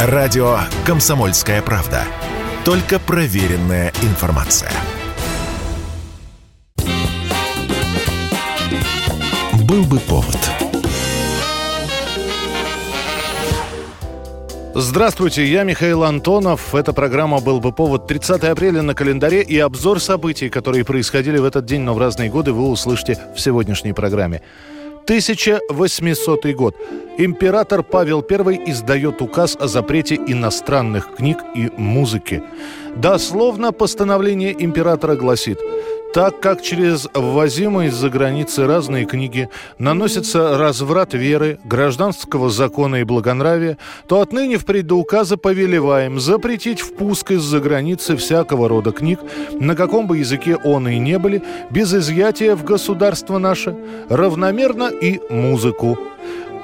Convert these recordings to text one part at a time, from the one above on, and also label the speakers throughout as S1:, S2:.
S1: Радио «Комсомольская правда». Только проверенная информация. Был бы повод.
S2: Здравствуйте, я Михаил Антонов. Эта программа «Был бы повод» 30 апреля на календаре и обзор событий, которые происходили в этот день, но в разные годы, вы услышите в сегодняшней программе. 1800 год. Император Павел I издает указ о запрете иностранных книг и музыки. Дословно постановление императора гласит – так как через ввозимые из-за границы разные книги наносится разврат веры, гражданского закона и благонравия, то отныне впредь до указа повелеваем запретить впуск из-за границы всякого рода книг, на каком бы языке он и не были, без изъятия в государство наше, равномерно и музыку,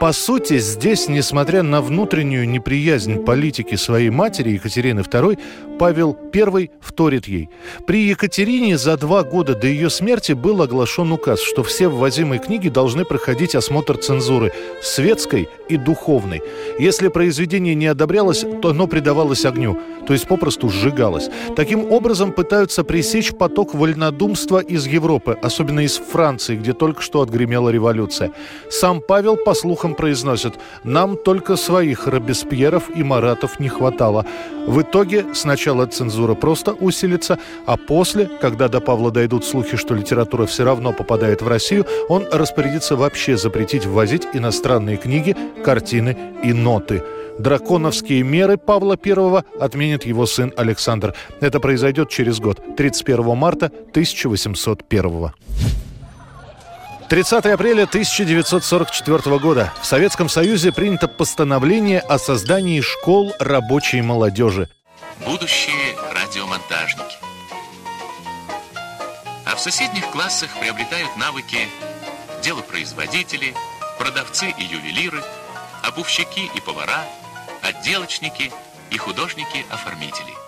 S2: по сути, здесь, несмотря на внутреннюю неприязнь политики своей матери Екатерины II, Павел I вторит ей. При Екатерине за два года до ее смерти был оглашен указ, что все ввозимые книги должны проходить осмотр цензуры светской и духовной. Если произведение не одобрялось, то оно предавалось огню, то есть попросту сжигалось. Таким образом пытаются пресечь поток вольнодумства из Европы, особенно из Франции, где только что отгремела революция. Сам Павел, по слухам, произносит «Нам только своих Робеспьеров и Маратов не хватало». В итоге сначала цензура просто усилится, а после, когда до Павла дойдут слухи, что литература все равно попадает в Россию, он распорядится вообще запретить ввозить иностранные книги, картины и ноты. Драконовские меры Павла I отменит его сын Александр. Это произойдет через год, 31 марта 1801 30 апреля 1944 года в Советском Союзе принято постановление о создании школ рабочей молодежи.
S3: Будущие радиомонтажники. А в соседних классах приобретают навыки делопроизводители, продавцы и ювелиры, обувщики и повара, отделочники и художники-оформители.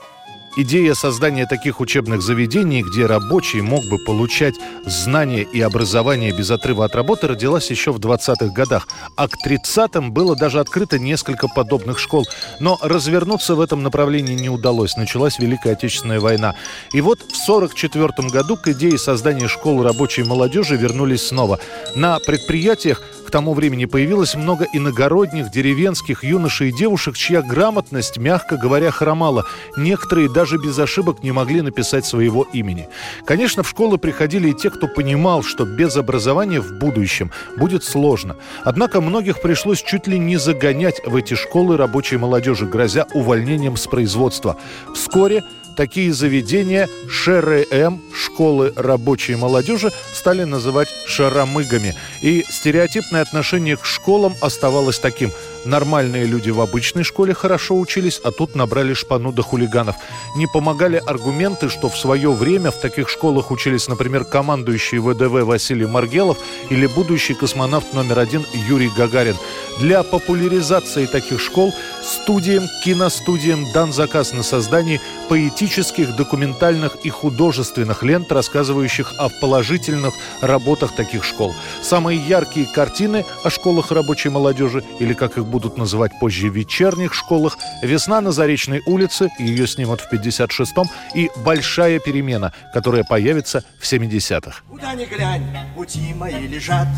S2: Идея создания таких учебных заведений, где рабочий мог бы получать знания и образование без отрыва от работы, родилась еще в 20-х годах. А к 30-м было даже открыто несколько подобных школ. Но развернуться в этом направлении не удалось. Началась Великая Отечественная война. И вот в 1944 году к идее создания школ рабочей молодежи вернулись снова. На предприятиях к тому времени появилось много иногородних, деревенских юношей и девушек, чья грамотность, мягко говоря, хромала. Некоторые даже без ошибок не могли написать своего имени. Конечно, в школы приходили и те, кто понимал, что без образования в будущем будет сложно. Однако многих пришлось чуть ли не загонять в эти школы рабочей молодежи, грозя увольнением с производства. Вскоре Такие заведения ШРМ, школы рабочей молодежи, стали называть шаромыгами. И стереотипное отношение к школам оставалось таким – Нормальные люди в обычной школе хорошо учились, а тут набрали шпану до хулиганов. Не помогали аргументы, что в свое время в таких школах учились, например, командующий ВДВ Василий Маргелов или будущий космонавт номер один Юрий Гагарин. Для популяризации таких школ студиям, киностудиям дан заказ на создание поэтических, документальных и художественных лент, рассказывающих о положительных работах таких школ. Самые яркие картины о школах рабочей молодежи, или как их будут называть позже вечерних школах, «Весна на Заречной улице», ее снимут в 56-м, и «Большая перемена», которая появится в 70-х.
S4: Куда ни глянь, пути мои лежат,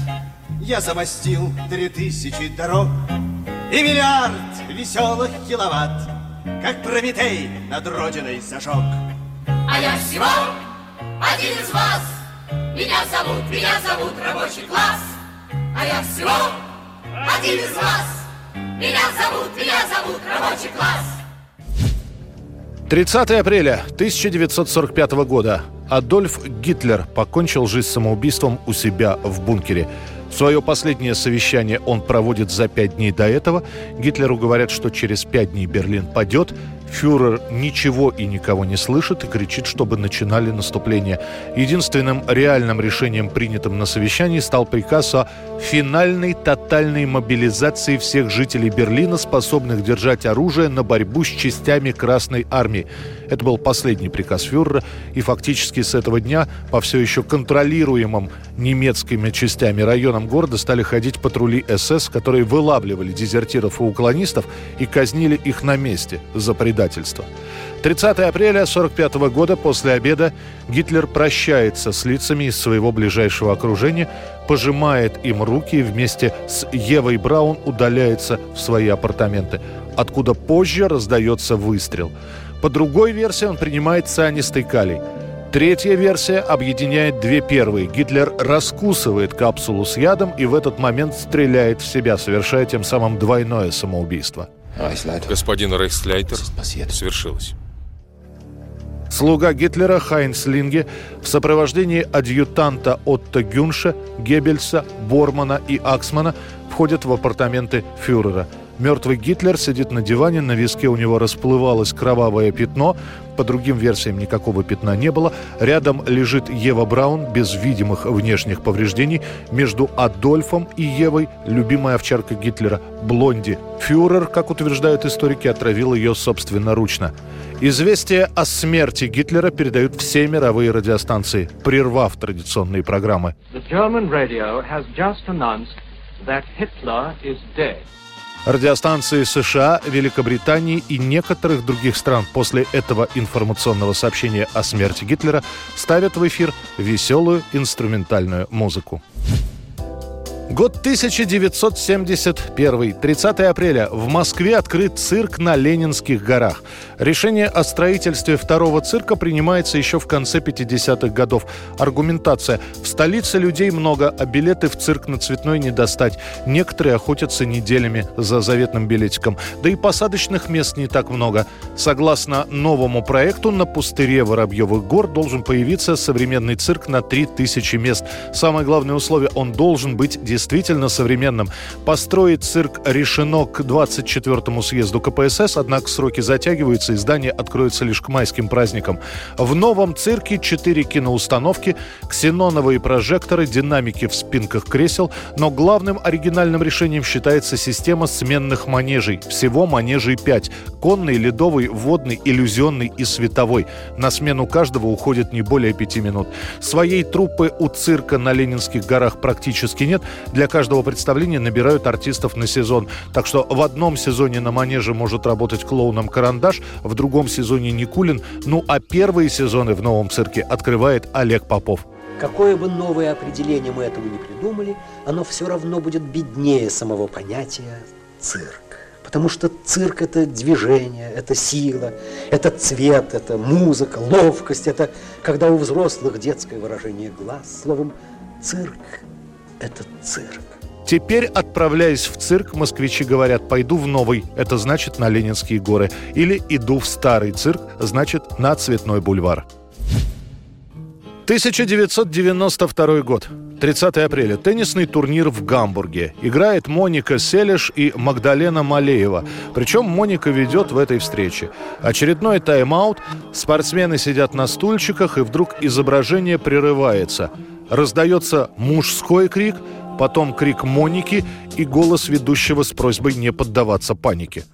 S4: я замостил три тысячи дорог и миллиард веселых киловатт, как Прометей над Родиной зажег.
S5: А я всего один из вас, меня зовут, меня зовут рабочий класс, а я всего один из вас, меня зовут, меня зовут рабочий класс.
S2: 30 апреля 1945 года Адольф Гитлер покончил жизнь самоубийством у себя в бункере. Свое последнее совещание он проводит за пять дней до этого. Гитлеру говорят, что через пять дней Берлин падет. Фюрер ничего и никого не слышит и кричит, чтобы начинали наступление. Единственным реальным решением, принятым на совещании, стал приказ о финальной тотальной мобилизации всех жителей Берлина, способных держать оружие на борьбу с частями Красной Армии. Это был последний приказ фюрера, и фактически с этого дня по все еще контролируемым немецкими частями районам города стали ходить патрули СС, которые вылавливали дезертиров и уклонистов и казнили их на месте за предательство. 30 апреля 1945 года после обеда Гитлер прощается с лицами из своего ближайшего окружения, пожимает им руки и вместе с Евой Браун удаляется в свои апартаменты, откуда позже раздается выстрел. По другой версии он принимает цианистый калий. Третья версия объединяет две первые. Гитлер раскусывает капсулу с ядом и в этот момент стреляет в себя, совершая тем самым двойное самоубийство.
S6: Господин Рейхсляйтер, свершилось.
S2: Слуга Гитлера Хайнс Линге в сопровождении адъютанта Отто Гюнша, Геббельса, Бормана и Аксмана входят в апартаменты фюрера – Мертвый Гитлер сидит на диване, на виске у него расплывалось кровавое пятно. По другим версиям никакого пятна не было. Рядом лежит Ева Браун без видимых внешних повреждений. Между Адольфом и Евой любимая овчарка Гитлера Блонди. Фюрер, как утверждают историки, отравил ее собственноручно. Известие о смерти Гитлера передают все мировые радиостанции, прервав традиционные программы. The German radio has just announced that Hitler is dead. Радиостанции США, Великобритании и некоторых других стран после этого информационного сообщения о смерти Гитлера ставят в эфир веселую инструментальную музыку. Год 1971. 30 апреля. В Москве открыт цирк на Ленинских горах. Решение о строительстве второго цирка принимается еще в конце 50-х годов. Аргументация. В столице людей много, а билеты в цирк на Цветной не достать. Некоторые охотятся неделями за заветным билетиком. Да и посадочных мест не так много. Согласно новому проекту, на пустыре Воробьевых гор должен появиться современный цирк на 3000 мест. Самое главное условие – он должен быть действительно современным. Построить цирк решено к 24-му съезду КПСС, однако сроки затягиваются, и здание откроется лишь к майским праздникам. В новом цирке четыре киноустановки, ксеноновые прожекторы, динамики в спинках кресел, но главным оригинальным решением считается система сменных манежей. Всего манежей пять: Конный, ледовый, водный, иллюзионный и световой. На смену каждого уходит не более пяти минут. Своей труппы у цирка на Ленинских горах практически нет, для каждого представления набирают артистов на сезон. Так что в одном сезоне на манеже может работать клоуном Карандаш, в другом сезоне Никулин, ну а первые сезоны в новом цирке открывает Олег Попов.
S7: Какое бы новое определение мы этому не придумали, оно все равно будет беднее самого понятия цирк. Потому что цирк – это движение, это сила, это цвет, это музыка, ловкость, это когда у взрослых детское выражение глаз. Словом, цирк это цирк.
S2: Теперь, отправляясь в цирк, москвичи говорят, пойду в новый, это значит на Ленинские горы. Или иду в старый цирк, значит на Цветной бульвар. 1992 год. 30 апреля. Теннисный турнир в Гамбурге. Играет Моника Селиш и Магдалена Малеева. Причем Моника ведет в этой встрече. Очередной тайм-аут. Спортсмены сидят на стульчиках, и вдруг изображение прерывается. Раздается мужской крик, потом крик Моники и голос ведущего с просьбой не поддаваться панике.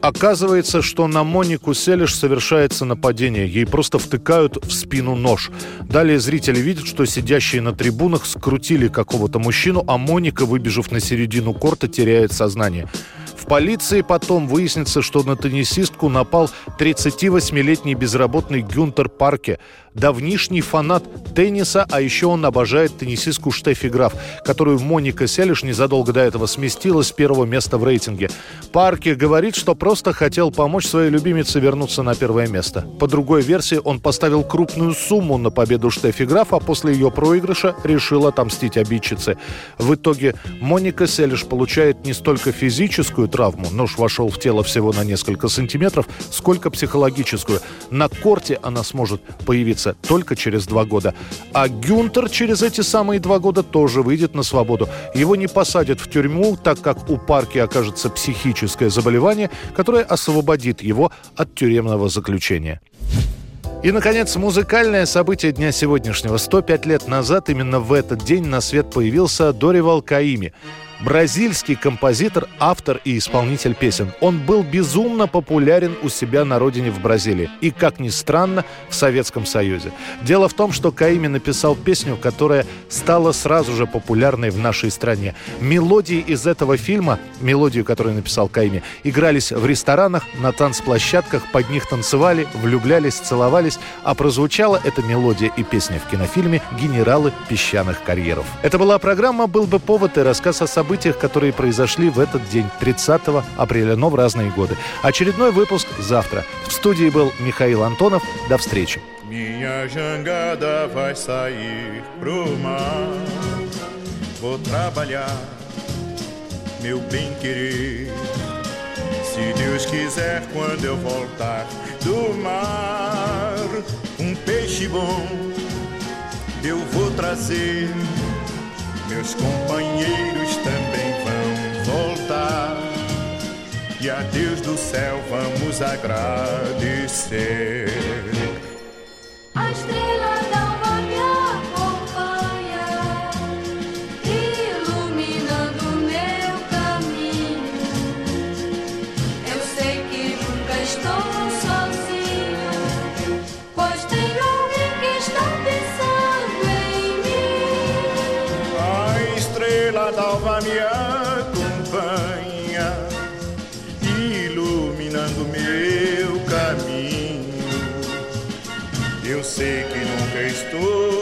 S2: Оказывается, что на Монику Селиш совершается нападение. Ей просто втыкают в спину нож. Далее зрители видят, что сидящие на трибунах скрутили какого-то мужчину, а Моника, выбежав на середину корта, теряет сознание полиции. Потом выяснится, что на теннисистку напал 38-летний безработный Гюнтер Парке, давнишний фанат тенниса, а еще он обожает теннисистку Штефи Граф, которую Моника Селиш незадолго до этого сместила с первого места в рейтинге. Парке говорит, что просто хотел помочь своей любимице вернуться на первое место. По другой версии, он поставил крупную сумму на победу Штефи Граф, а после ее проигрыша решил отомстить обидчице. В итоге Моника Селиш получает не столько физическую травму, нож вошел в тело всего на несколько сантиметров, сколько психологическую. На корте она сможет появиться только через два года. А Гюнтер через эти самые два года тоже выйдет на свободу. Его не посадят в тюрьму, так как у Парки окажется психическое заболевание, которое освободит его от тюремного заключения. И, наконец, музыкальное событие дня сегодняшнего. 105 лет назад, именно в этот день, на свет появился Доривал Каими. Бразильский композитор, автор и исполнитель песен. Он был безумно популярен у себя на родине в Бразилии. И, как ни странно, в Советском Союзе. Дело в том, что Каими написал песню, которая стала сразу же популярной в нашей стране. Мелодии из этого фильма, мелодию, которую написал Каими, игрались в ресторанах, на танцплощадках, под них танцевали, влюблялись, целовались, а прозвучала эта мелодия и песня в кинофильме «Генералы песчаных карьеров». Это была программа «Был бы повод» и рассказ о событиях, которые произошли в этот день, 30 апреля, но в разные годы. Очередной выпуск завтра. В студии был Михаил Антонов. До встречи.
S8: Meu bem querer. Se Deus quiser, quando eu voltar do mar, um peixe bom eu vou trazer. Meus companheiros também vão voltar. E a Deus do céu vamos agradecer.
S5: Estrela d'alva me acompanha, iluminando meu caminho. Eu sei que nunca estou.